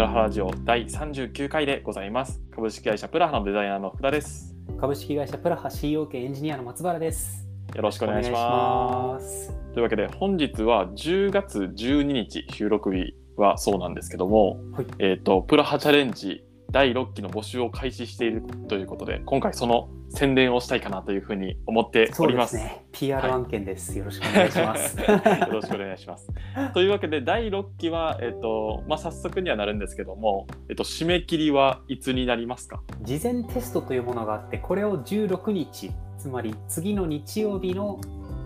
プラハラジオ第39回でございます。株式会社プラハのデザイナーの福田です。株式会社プラハ CEO 系エンジニアの松原です。よろしくお願いします。す。というわけで本日は10月12日収録日はそうなんですけども、はいえっ、とプラハチャレンジ第6期の募集を開始しているということで今回その宣伝をしたいかなというふうに思ってそおります。うですね。PR 案件です。よろしくお願いします。よろしくお願いします。というわけで第6期は、えっとまあ、早速にはなるんですけども、えっと、締め切りはいつになりますか？事前テストというものがあって、これを16日、つまり次の日曜日の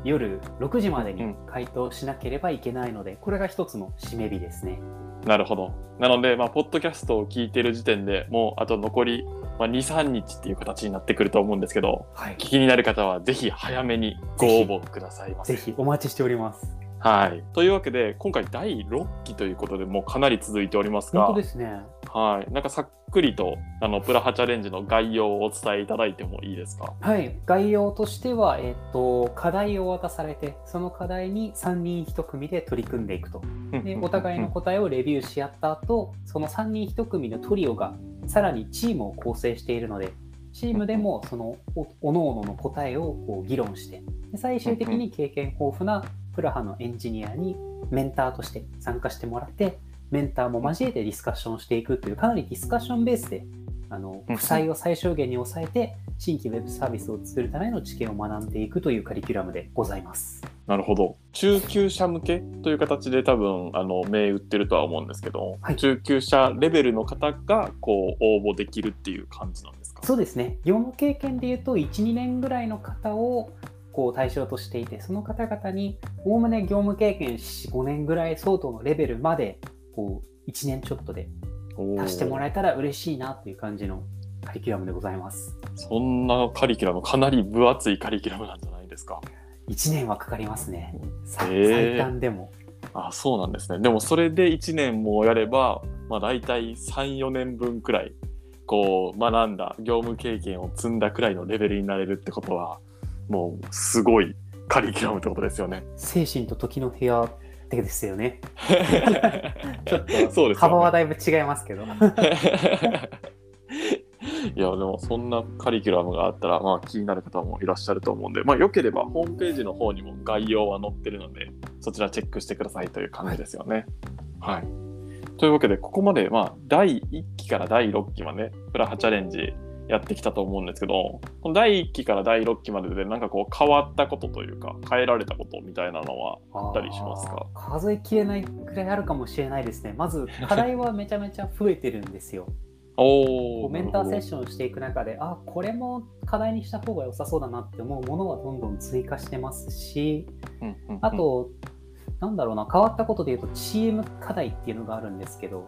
夜6時までに回答しなければいけないので、これが一つの締め日ですね。なるほど。なので、まあ、ポッドキャストを聞いている時点でもうあと残り、まあ、2、3日っていう形になってくると思うんですけど、はい。気になる方はぜひ早めにご応募くださいませ。ぜひお待ちしております。はい。というわけで、今回第6期ということでもうかなり続いておりますが、本当ですね。はい。なんかさっくりと、あの、プラハチャレンジの概要をお伝えいただいてもいいですか？はい、概要としては、えっと課題を渡されて、その課題に3人1組で取り組んでいくと。でお互いの答えをレビューし合った後その3人1組のトリオがさらにチームを構成しているのでチームでもそのおおのおのの答えをこう議論してで最終的に経験豊富なプラハのエンジニアにメンターとして参加してもらってメンターも交えてディスカッションしていくというかなりディスカッションベースであのうん負債を最小限に抑えて新規ウェブサービスを作るための知見を学んでいくというカリキュラムでございます。なるほど。中級者向けという形で多分、あの、銘打ってるとは思うんですけど、はい中級者レベルの方が、こう、応募できるっていう感じなんですか？そうですね業務経験でいうと12年ぐらいの方をこう対象としていてその方々におおむね業務経験5年ぐらい相当のレベルまでこう1年ちょっとで足してもらええたら嬉しいなという感じのカリキュラムでございますそんなカリキュラム、かなり分厚いカリキュラムなんじゃないですか。1年はかかりますねさへー最短でもあそうなんですね。でもそれで1年もやれば、まあ、大体3、4年分くらい、こう、学んだ、業務経験を積んだくらいのレベルになれるってことは、もう、すごいカリキュラムってことですよね。精神と時の部屋ってですよね ちょっとそうですよね。幅はだいぶ違いますけど いやでもそんなカリキュラムがあったら、まあ、気になる方もいらっしゃると思うんで、まあ、よければホームページの方にも概要は載ってるのでそちらチェックしてくださいという感じですよね。はい、というわけでここまで、まあ、第1期から第6期までプラハチャレンジやってきたと思うんですけどこの第1期から第6期まででなんかこう変わったことというか変えられたことみたいなのはあったりしますか？数えきれないくらいあるかもしれないですね。まず課題はめちゃめちゃ増えてるんですよ。おおメンターセッションしていく中で、あこれも課題にした方が良さそうだなって思うものはどんどん追加してますし、あと、なんだろうな、変わったことで言うと、チーム課題っていうのがあるんですけど、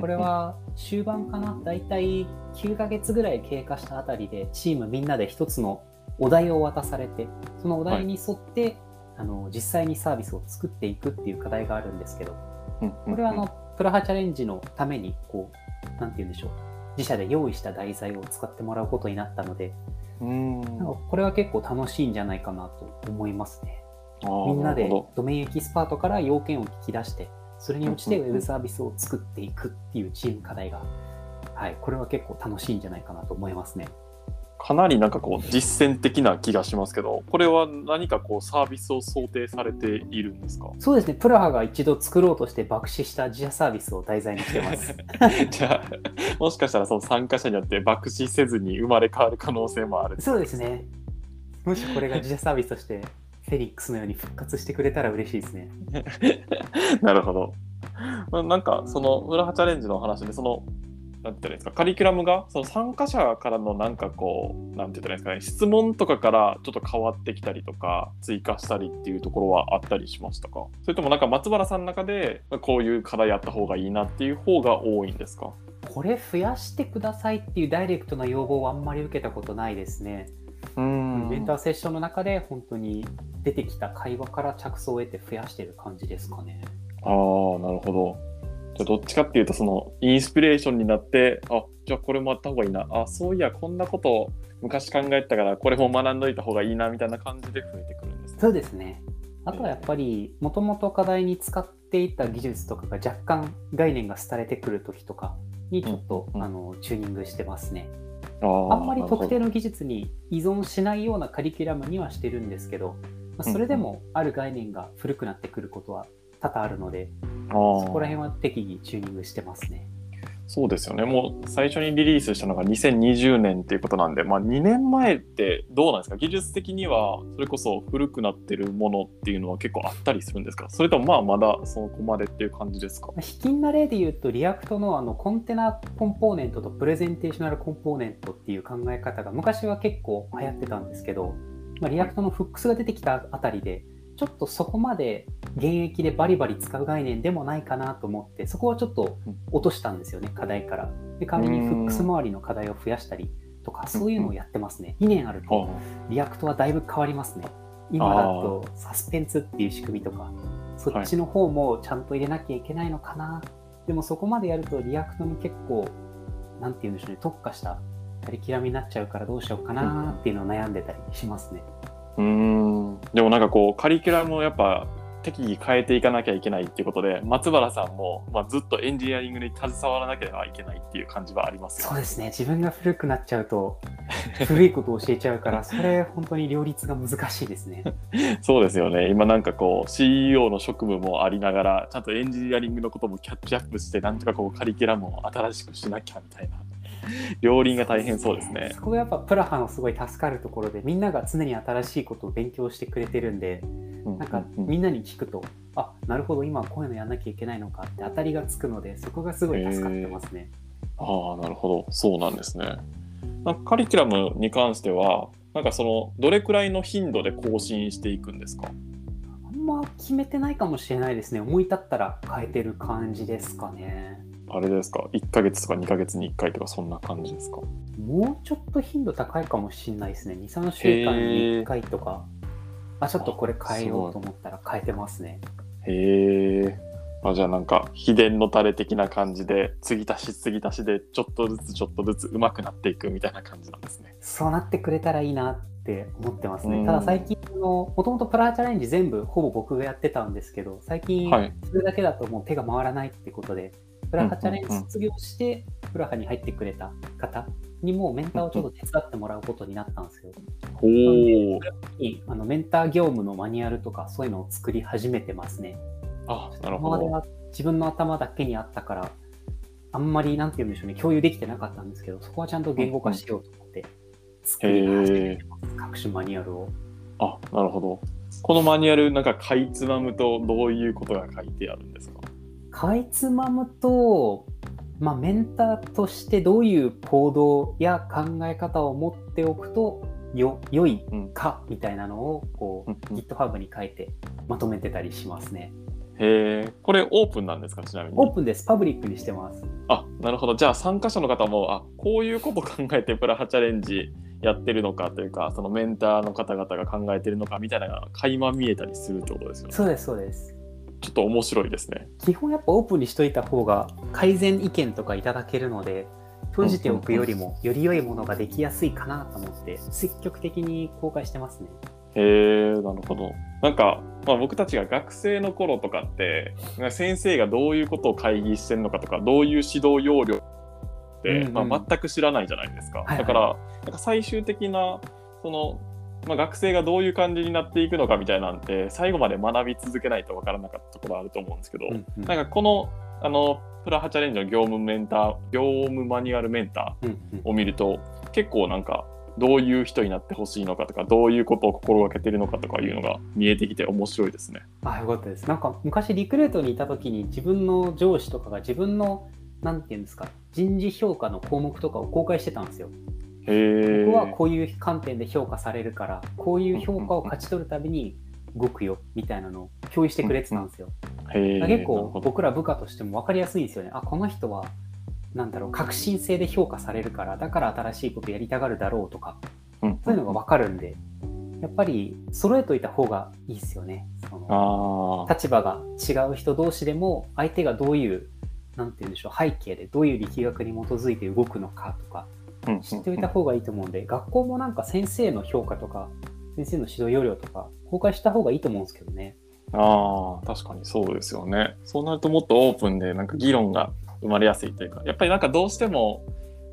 これは終盤かな、だいたい9ヶ月ぐらい経過したあたりで、チームみんなで一つのお題を渡されて、そのお題に沿って、あの実際にサービスを作っていくっていう課題があるんですけど、ここれはあの、プラハチャレンジのために、こう、なんて言うんでしょう、自社で用意した題材を使ってもらうことになったので、うん。なんかこれは結構楽しいんじゃないかなと思いますね。みんなでドメインエキスパートから要件を聞き出して、それに応じてウェブサービスを作っていくっていうチーム課題が、はい、これは結構楽しいんじゃないかなと思いますね。かなりなんかこう実践的な気がしますけど、これは何かこうサービスを想定されているんですか？そうですね、プラハが一度作ろうとして爆死した自社サービスを題材にしてます。じゃあ、もしかしたらその参加者によって爆死せずに生まれ変わる可能性もある。そうですね。もしこれが自社サービスとして、フェニックスのように復活してくれたら嬉しいですね。なるほど。まあなんかその裏ハチャレンジの話でそのなんて言ったらいいんですかカリキュラムがその参加者からのなんかこうなんて言ったらいいんですかね質問とかからちょっと変わってきたりとか追加したりっていうところはあったりしましたか？それともなんか松原さんの中でこういう課題やった方がいいなっていう方が多いんですか？これ増やしてくださいっていうダイレクトな要望はあんまり受けたことないですね。うん。メンターセッションの中で本当に出てきた会話から着想を得て増やしてる感じですかね。ああなるほど。じゃあどっちかっていうとそのインスピレーションになってあじゃあこれもあった方がいいな。あそういやこんなことを昔考えてたからこれも学んどいた方がいいなみたいな感じで増えてくるんですね。そうですね。あとはやっぱりもともと課題に使っていた技術とかが若干概念が廃れてくる時とかにちょっと、うん。うん。あのチューニングしてますね。あんまり特定の技術に依存しないようなカリキュラムにはしてるんですけど、まあ、それでもある概念が古くなってくることは多々あるので、そこら辺は適宜チューニングしてますね。そうですよね。もう最初にリリースしたのが2020年っていうことなんで、まあ2年前ってどうなんですか？技術的にはそれこそ古くなってるものっていうのは結構あったりするんですか？それともまあまだそこまでっていう感じですか？まあ卑近な例で言うと、 React のあの Container Component と Presentational Component っていう考え方が昔は結構流行ってたんですけど、まあ、 React の Hooks が出てきたあたりで、ちょっとそこまで現役でバリバリ使う概念でもないかなと思って、そこはちょっと落としたんですよね、課題から。で、代わりに Hooks 周りの課題を増やしたりとか、そういうのをやってますね。2年あると、 React はだいぶ変わりますね。今だとサスペンスっていう仕組みとか、そっちの方もちゃんと入れなきゃいけないのかな。でもそこまでやると React に結構、なんて言うんでしょうね、特化したカリキュラムになっちゃうからどうしようかなっていうのを悩んでたりしますね。うーんでもなんかこうカリキュラムをやっぱ適宜変えていかなきゃいけないっていうことで松原さんも、まあ、ずっとエンジニアリングに携わらなければいけないっていう感じはありますよそうですね、自分が古くなっちゃうと、古いことを教えちゃうから、それ本当に両立が難しいですね。そうですよね。今なんかこう CEO の職務もありながらちゃんとエンジニアリングのこともキャッチアップしてなんとかこうカリキュラムを新しくしなきゃみたいな 両輪が大変そうですねそこがやっぱプラハのすごい助かるところで、みんなが常に新しいことを勉強してくれてるんで、なんかうんうんみんなに聞くと、あなるほど、今こういうのやんなきゃいけないのかって当たりがつくので、そこがすごい助かってますね。ああなるほどそうなんですねなんかカリキュラムに関してはなんかそのどれくらいの頻度で更新していくんですか？あんま決めてないかもしれないですね。思い立ったら変えてる感じですかね。あれですか？1ヶ月とか2ヶ月に1回とかそんな感じですか？もうちょっと頻度高いかもしれないですね。2、3週間に1回とか、あ、ちょっとこれ変えようと思ったら変えてますね。へえ。あじゃあなんか秘伝のタレ的な感じで継ぎ足し継ぎ足しでちょっとずつちょっとずつ上手くなっていくみたいな感じなんですね。そうなってくれたらいいなって思ってますね。うんただ最近の、もともとプラチャレンジ全部ほぼ僕がやってたんですけど、最近はいそれだけだともう手が回らないってことで、プラハチャレンジ卒業して、プラハに入ってくれた方にもメンターをちょっと手伝ってもらうことになったんですよ。おお。にあのメンター業務のマニュアルとかそういうのを作り始めてますね。あなるほど。今までは自分の頭だけにあったから、あんまりなんて言うんでしょうね、共有できてなかったんですけど、そこはちゃんと言語化しようと思って作り始めてます、各種マニュアルを。あなるほど。このマニュアルなんかかいつまむとどういうことが書いてあるんですか？かいつまむと、まあ、メンターとしてどういう行動や考え方を持っておくとよ良いうんかみたいなのをこう、うんうん GitHub に書いてまとめてたりしますね。へえ。これオープンなんですかちなみに？オープンです。パブリックにしてます。あなるほど。じゃあ参加者の方もあこういうこと考えてプラハチャレンジやってるのかというかそのメンターの方々が考えてるのかみたいなのが垣間見えたりするってことですよね。そうです、そうです。ちょっと面白いですね。基本やっぱオープンにしといた方が改善意見とかいただけるので、閉じておくよりもより良いものができやすいかなと思って、積極的に公開してますね。へえなるほど。なんか、まあ、僕たちが学生の頃とかって先生がどういうことを会議してるのかとかどういう指導要領って、うんうんまあ、全く知らないじゃないですか。いはいだからなんか最終的なその、まあ、学生がどういう感じになっていくのかみたいなんて最後まで学び続けないとわからなかったところあると思うんですけど、うんうんなんかこのあのプラハチャレンジの業務メンター業務マニュアルメンタうんうんーを見ると結構なんかどういう人になってほしいのかとかどういうことを心がけてるのかとかいうのが見えてきて面白いですね。あ、よかったです。なんか昔リクルートにいた時に自分の上司とかが自分の、なんていうんですか、人事評価の項目とかを公開してたんですよ。僕はこういう観点で評価されるから、こういう評価を勝ち取るたびに動くよみたいなのを共有してくれてたんですよ。結構僕ら部下としても分かりやすいんですよね。あ、この人は、なんだろう、革新性で評価されるから、だから新しいことやりたがるだろうとか、うんそういうのが分かるんで、やっぱり揃えといた方がいいですよね。そのあ立場が違う人同士でも、相手がどういう、なんて言うんでしょう、背景でどういう力学に基づいて動くのかとか、知っておいた方がいいと思うんで、学校もなんか先生の評価とか、先生の指導要領とか公開した方がいいと思うんですけどね。ああ、確かにそうですよね。そうなるともっとオープンでなんか議論が生まれやすいというか、やっぱりなんかどうしても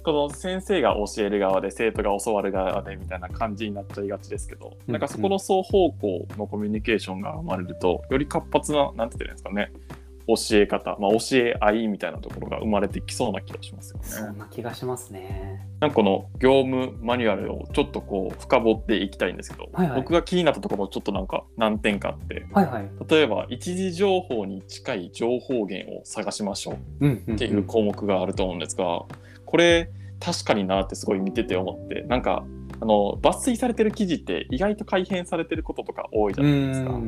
この先生が教える側で生徒が教わる側でみたいな感じになっちゃいがちですけど、うんなんかそこの双方向のコミュニケーションが生まれるとより活発ななんて言ってるんですかね教え方、まあ、教え合いみたいなところが生まれてきそうな気がしますよね。そんな気がしますね。なんかこの業務マニュアルをちょっとこう深掘っていきたいんですけど、はいはい僕が気になったところちょっとなんか何点かあってはいはい。例えば一時情報に近い情報源を探しましょううんうん、っていう項目があると思うんですが、これ確かになってすごい見てて思ってなんかあの抜粋されてる記事って意外と改変されてることとか多いじゃないですか。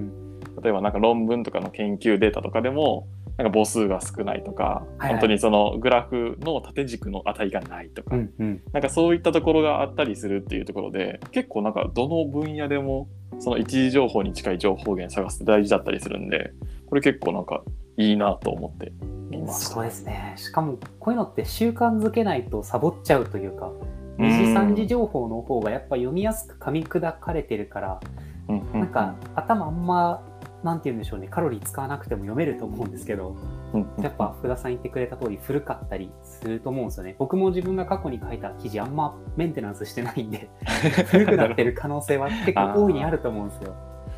うん例えばなんか論文とかの研究データとかでもなんか母数が少ないとか、はいはい本当にそのグラフの縦軸の値がないとか、うんうんなんかそういったところがあったりするっていうところで結構なんかどの分野でもその一時情報に近い情報源探すって大事だったりするんでこれ結構なんかいいなと思って見ました。そうですね。しかもこういうのって習慣づけないとサボっちゃうというか、二次三次情報の方がやっぱ読みやすく噛み砕かれてるから、うんうんなんか頭あんま、なんて言うんでしょうね、カロリー使わなくても読めると思うんですけど、やっぱ福田さん言ってくれた通り古かったりすると思うんですよね。僕も自分が過去に書いた記事あんまメンテナンスしてないんで、古くなってる可能性は結構大いにあると思うんですよ。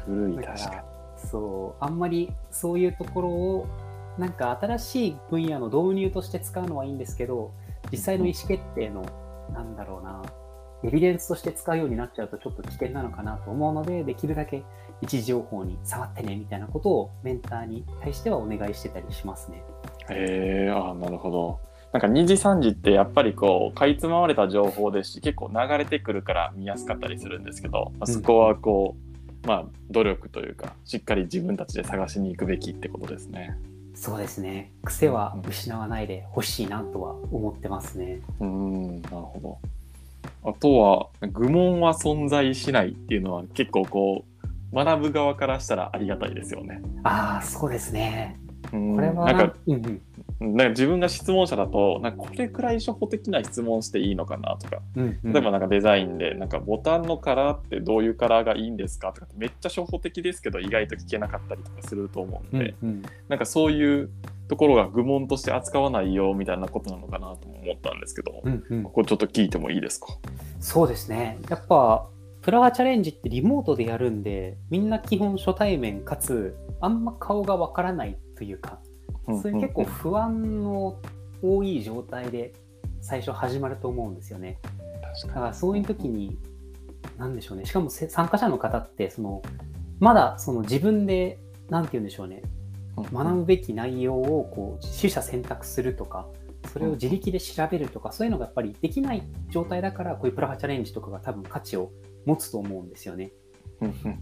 古い確からそう。あんまりそういうところをなんか新しい分野の導入として使うのはいいんですけど実際の意思決定のなんだろうなエビデンスとして使うようになっちゃうとちょっと危険なのかなと思うのでできるだけ一時情報に触ってねみたいなことをメンターに対してはお願いしてたりしますね。へえあなるほどなんか2次3次ってやっぱりこうかいつまわれた情報ですし結構流れてくるから見やすかったりするんですけど、まあそこはこう、まあ努力というかしっかり自分たちで探しに行くべきってことですね。そうですね癖は失わないでほしいなとは思ってますね。うーんなるほど。あとは愚問は存在しないっていうのは結構こう学ぶ側からしたらありがたいですよね。ああそうですね。うん。これはなんかうんうん。なんか自分が質問者だとなんかこれくらい初歩的な質問していいのかなとか。うんうん。例えばなんかデザインでなんかボタンのカラーってどういうカラーがいいんですかとかってめっちゃ初歩的ですけど意外と聞けなかったりとかすると思うんで、うんうん。なんかそういうところが愚問として扱わないよみたいなことなのかなとも思ったんですけど、うんうんここちょっと聞いてもいいですか？そうですね。やっぱ、プラハチャレンジってリモートでやるんで、みんな基本初対面かつ、あんま顔がわからないというか、そういう結構不安の多い状態で最初始まると思うんですよね。確かだからそういう時に、なんでしょうね。しかもせ参加者の方って、その、まだその自分で、なんて言うんでしょうね。に学ぶべき内容をこう取捨選択するとかそれを自力で調べるとかそういうのがやっぱりできない状態だからこういうプラハチャレンジとかが多分価値を持つと思うんですよね。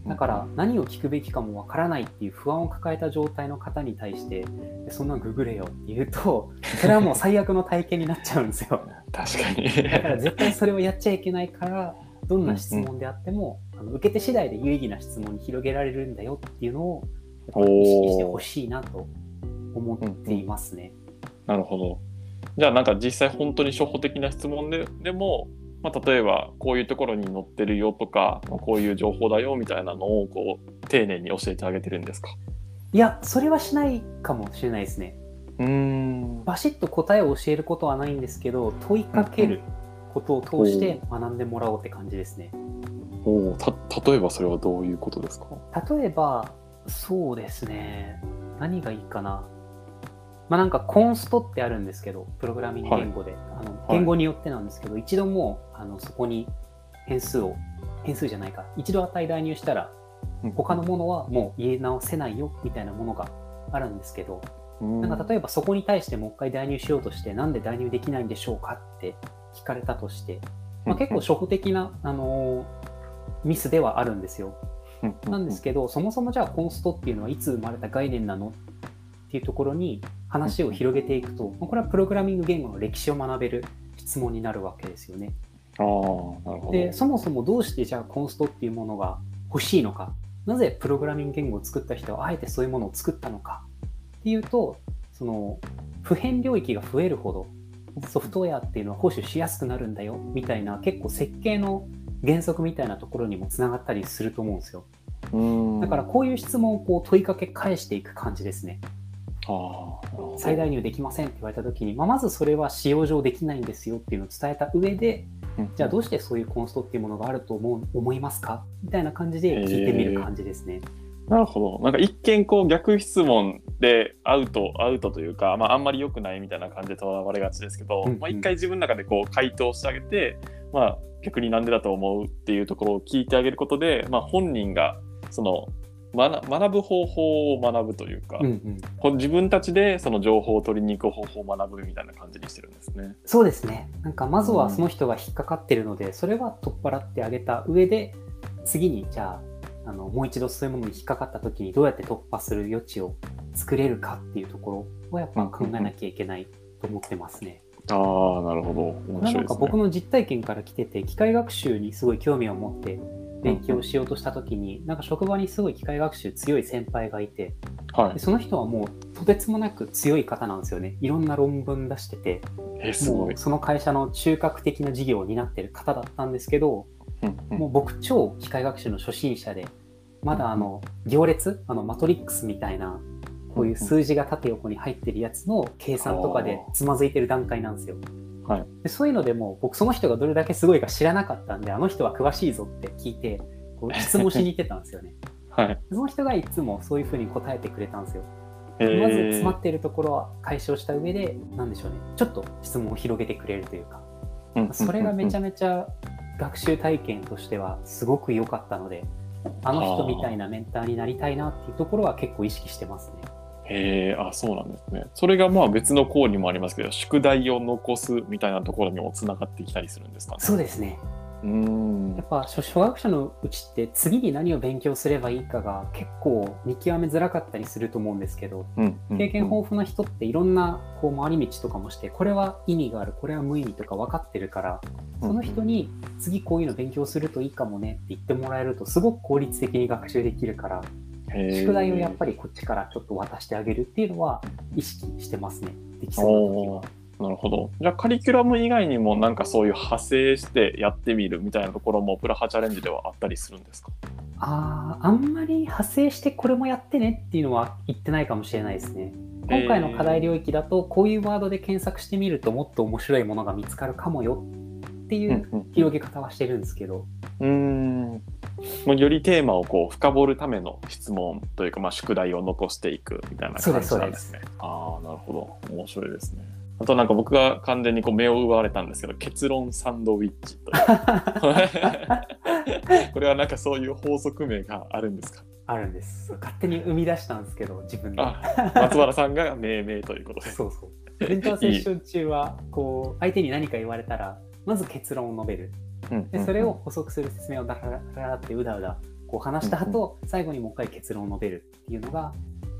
だから何を聞くべきかもわからないっていう不安を抱えた状態の方に対してそんなのググれよって言うと それはもう最悪の体験になっちゃうんですよ。確かに。だから絶対それをやっちゃいけないからどんな質問であっても、あの受け手次第で有意義な質問に広げられるんだよっていうのを意識してほしいなと思っていますね。なるほど。じゃあなんか実際本当に初歩的な質問ででも、まあ、例えばこういうところに載ってるよとか、まあこういう情報だよみたいなのをこう丁寧に教えてあげてるんですか？いや、それはしないかもしれないですね。うーん。バシッと答えを教えることはないんですけど、問いかけることを通して学んでもらおうって感じですね。おー。た例えばそれはどういうことですか？例えば、そうですね。何がいいかな。まあなんかコンストってあるんですけど、プログラミング言語で。あの言語によってなんですけど、一度もうあのそこに変数を、変数じゃないか、一度値代入したら、他のものはもう言い直せないよみたいなものがあるんですけど、なんか例えばそこに対してもう一回代入しようとして、なんで代入できないんでしょうかって聞かれたとして、まあ、結構初歩的な、あのーミスではあるんですよ。なんですけど、そもそもじゃあコンストっていうのはいつ生まれた概念なのっていうところに話を広げていくと、まあこれはプログラミング言語の歴史を学べる質問になるわけですよね。ああなるほど。で、そもそもどうしてじゃあコンストっていうものが欲しいのか、なぜプログラミング言語を作った人はあえてそういうものを作ったのかっていうと、その普遍領域が増えるほどソフトウェアっていうのは保守しやすくなるんだよみたいな結構設計の原則みたいなところにもつながったりすると思うんですよ。うんだからこういう質問をこう問いかけ返していく感じですね。あ最大入できませんって言われた時に、まあ、まずそれは使用上できないんですよっていうのを伝えた上で、うんじゃあどうしてそういうコンストっていうものがあると思う思いますかみたいな感じで聞いてみる感じですね。なるほど。なんか一見こう逆質問でアウト、アウトというか、まああんまり良くないみたいな感じでとらわれがちですけど、うんうんまあ一回自分の中でこう回答してあげて、まあ逆になんでだと思うっていうところを聞いてあげることで、まあ本人がその学学ぶ方法を学ぶというか、うんうん、自分たちでその情報を取りに行く方法を学ぶみたいな感じにしてるんですね。そうですね。なんかまずはその人が引っかかってるので、それは取っ払ってあげた上で、次にじゃあ、あのもう一度そういうものに引っかかった時にどうやって突破する余地を作れるかっていうところをやっぱ考えなきゃいけないと思ってますね。ああ、なるほど。面白ですね。僕の実体験から来てて、機械学習にすごい興味を持って勉強しようとした時に、なんか職場にすごい機械学習強い先輩がいて、はいで。その人はもうとてつもなく強い方なんですよね。いろんな論文出してて、え、すごい。もうその会社の中核的な事業を担ってる方だったんですけど、うんうんもう僕超機械学習の初心者で、まだあの行列、あのマトリックスみたいな、こういう数字が縦横に入ってるやつの計算とかでつまずいてる段階なんですよ。はいでそういうのでも僕その人がどれだけすごいか知らなかったんで、あの人は詳しいぞって聞いて、こう質問しに行ってたんですよね。はい。その人がいつもそういうふうに答えてくれたんですよ。えーまず詰まっているところは解消した上で、なんでしょうね、ちょっと質問を広げてくれるというか、それがめちゃめめちゃ学習体験としてはすごく良かったので、あの人みたいなメンターになりたいなっていうところは結構意識してますね。へえ、あ、そうなんですね。それがまあ別の項にもありますけど、宿題を残すみたいなところにもつながってきたりするんですかね。そうですね。うーんやっぱ初初学者のうちって次に何を勉強すればいいかが結構見極めづらかったりすると思うんですけど、うんうん経験豊富な人っていろんなこう回り道とかもして、これは意味がある、これは無意味とか分かってるから、その人に次こういうの勉強するといいかもねって言ってもらえるとすごく効率的に学習できるから、宿題をやっぱりこっちからちょっと渡してあげるっていうのは意識してますね。できそうな時は。なるほど。じゃあカリキュラム以外にもなんかそういう派生してやってみるみたいなところもプラハチャレンジではあったりするんですか？ああ、あんまり派生してこれもやってねっていうのは言ってないかもしれないですね。今回の課題領域だと、こういうワードで検索してみるともっと面白いものが見つかるかもよっていううん広げ方はしてるんですけど、うん。うーんもうよりテーマをこう深掘るための質問というか、まあ、宿題を残していくみたいな感じなんですね。ああ、なるほど。面白いですね。あとなんか僕が完全にこう目を奪われたんですけど、結論サンドウィッチという。これはなんかそういう法則名があるんですか？あるんです。勝手に生み出したんですけど、自分で。あ、松原さんが命名ということで。そうそう。メンターセッション中は、こう、相手に何か言われたら、まず結論を述べる。うんで、それを補足する説明をダラダラダラってうだうだこう話した後、最後にもう一回結論を述べるっていうのが、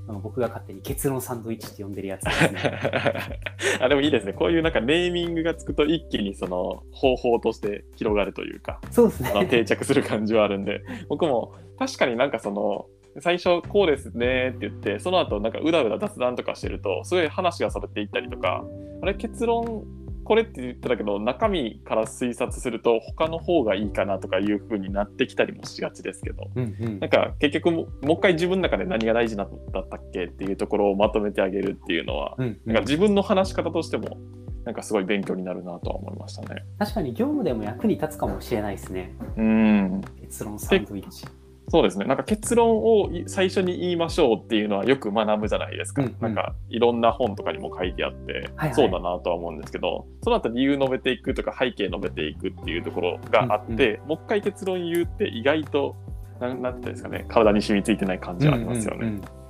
あの僕が勝手に結論サンドイッチって呼んでるやつですね。あでもいいですね。こういうなんかネーミングがつくと一気にその方法として広がるというか、そうですあの定ね。着する感じはあるんで、僕も確かになんかその、最初こうですねって言って、その後なんかうだうだ雑談とかしてると、すごい話がされていったりとか、あれ結論これって言ってたけど、中身から推察すると他の方がいいかなとかいう風になってきたりもしがちですけど、うんうんなんか結局ももう一回自分の中で何が大事だったっけっていうところをまとめてあげるっていうのは、うんうんなんか自分の話し方としてもなんかすごい勉強になるなとは思いましたね。確かに業務でも役に立つかもしれないですね。うん、結論サンドイッチ。そうですね。なんか結論をい最初に言いましょうっていうのはよく学ぶじゃないですか。うんうんなんかいろんな本とかにも書いてあって、はいはいそうだなとは思うんですけど、その後理由述べていくとか背景述べていくっていうところがあって、もう一回結論言うって意外となんなんていうんですかね、体に染みついてない感じはありますよね。うんうんうん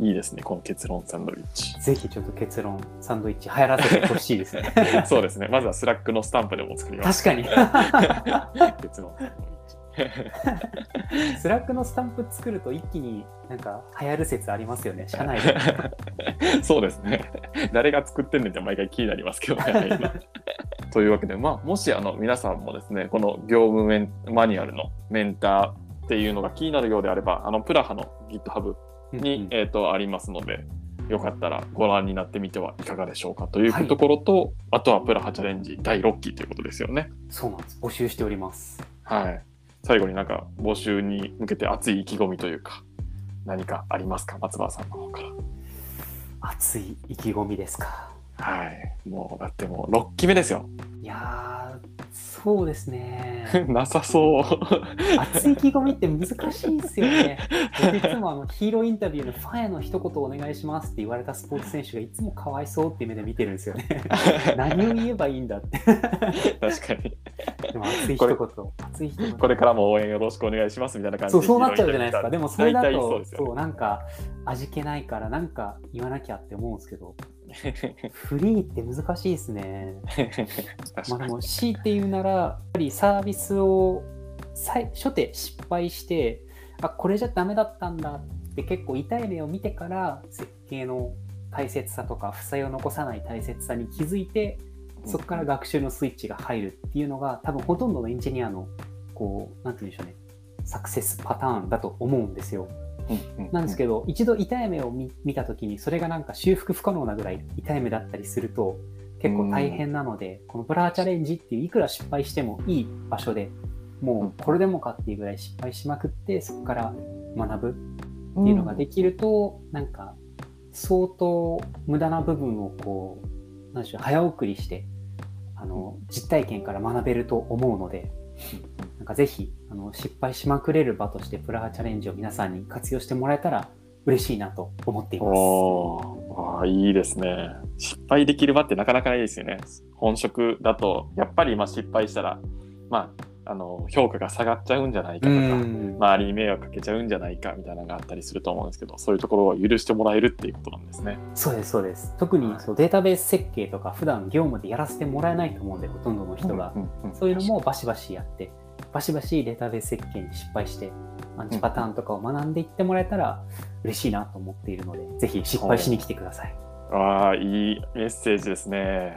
いいですね、この結論サンドイッチ。ぜひちょっと結論サンドイッチ流行らせてほしいですね。そうですね。まずは Slack のスタンプでも作ります。確かに。結論サンドイッチ。Slack のスタンプ作ると一気になんか流行る説ありますよね、社内で。そうですね。誰が作ってんねんって毎回気になりますけどね。というわけで、まあ、もしあの皆さんもですね、この業務メンマニュアルのメンターっていうのが気になるようであれば、あのプラハの GitHub に、うんうんえー、とありますので、よかったらご覧になってみてはいかがでしょうかというはいところと、あとはプラハチャレンジ第6期ということですよね。そうなんです。募集しております。はい。最後になんか募集に向けて熱い意気込みというか、何かありますか、松原さんの方から。熱い意気込みですか。はい。もう、だってもう6期目ですよ。いやー、そうですね。なさそう。熱い意気込みって難しいですよね。僕いつもあのヒーローインタビューのファンへの一言お願いしますって言われたスポーツ選手がいつもかわいそうって目で見てるんですよね。何を言えばいいんだって。確かに。でも熱い一言。熱い一言。これからも応援よろしくお願いしますみたいな感じで。そうそうなっちゃうじゃないですか。でもそれだ大体そうねそうなんか味気ないからなんか言わなきゃって思うんですけど、フリーって難しいですね。まあでも強いて言うならやっぱりサービスを最初手失敗してあこれじゃダメだったんだって結構痛い目を見てから設計の大切さとか負債を残さない大切さに気づいてそこから学習のスイッチが入るっていうのが多分ほとんどのエンジニアのこうなんて言うんでしょうねサクセスパターンだと思うんですよ。なんですけど、一度痛い目を見見た時にそれがなんか修復不可能なぐらい痛い目だったりすると結構大変なので、このブラーチャレンジっていういくら失敗してもいい場所でもうこれでもかっていうぐらい失敗しまくってそこから学ぶっていうのができると、なんか相当無駄な部分をこうなんでしょう早送りしてあの実体験から学べると思うので。なんかぜひあの失敗しまくれる場としてプラハチャレンジを皆さんに活用してもらえたら嬉しいなと思っています。あーいいですね。失敗できる場ってなかなかないですよね。本職だと、やっぱりまあ失敗したら、まあ、あの評価が下がっちゃうんじゃないかとか、うん周りに迷惑かけちゃうんじゃないかみたいなのがあったりすると思うんですけど、そういうところを許してもらえるっていうことなんですね。そうですそうです特にそうデータベース設計とか普段業務でやらせてもらえないと思うんでほとんどの人が、そういうのもバシバシやってバシバシデータベース設計に失敗してアンチパターンとかを学んでいってもらえたら嬉しいなと思っているのでぜひ失敗しに来てください。ああ、いいメッセージですね。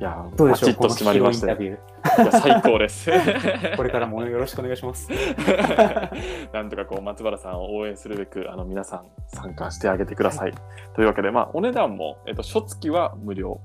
いや、どうでしょうパチッと締まりましたよ。このヒーローインタビュいや最高です。ー これからもよろしくお願いします。なんとかこう松原さんを応援するべくあの皆さん参加してあげてください。というわけで、まあ、お値段も、えっと、初月は無料、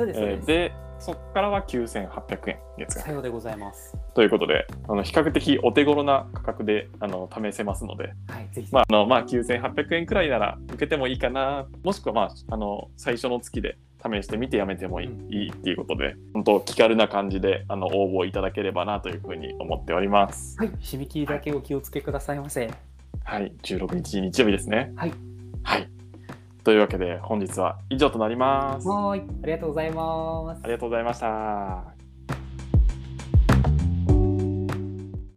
そうですそうです。えーでそこからは9800円月額さようでございます。ということであの比較的お手頃な価格であの試せますので、はい、ぜひ。まああのまあ、9800円くらいなら受けてもいいかなもしくは、まあ、あの最初の月で試してみてやめてもいい,、うんいいっていうことで本当気軽な感じであの応募いただければなというふうに思っております。はい、締め切りだけお気をつけくださいませ。はい、16日日曜日ですね。はい。はい。というわけで本日は以上となります。はーい、ありがとうございますあ。りがとうございました。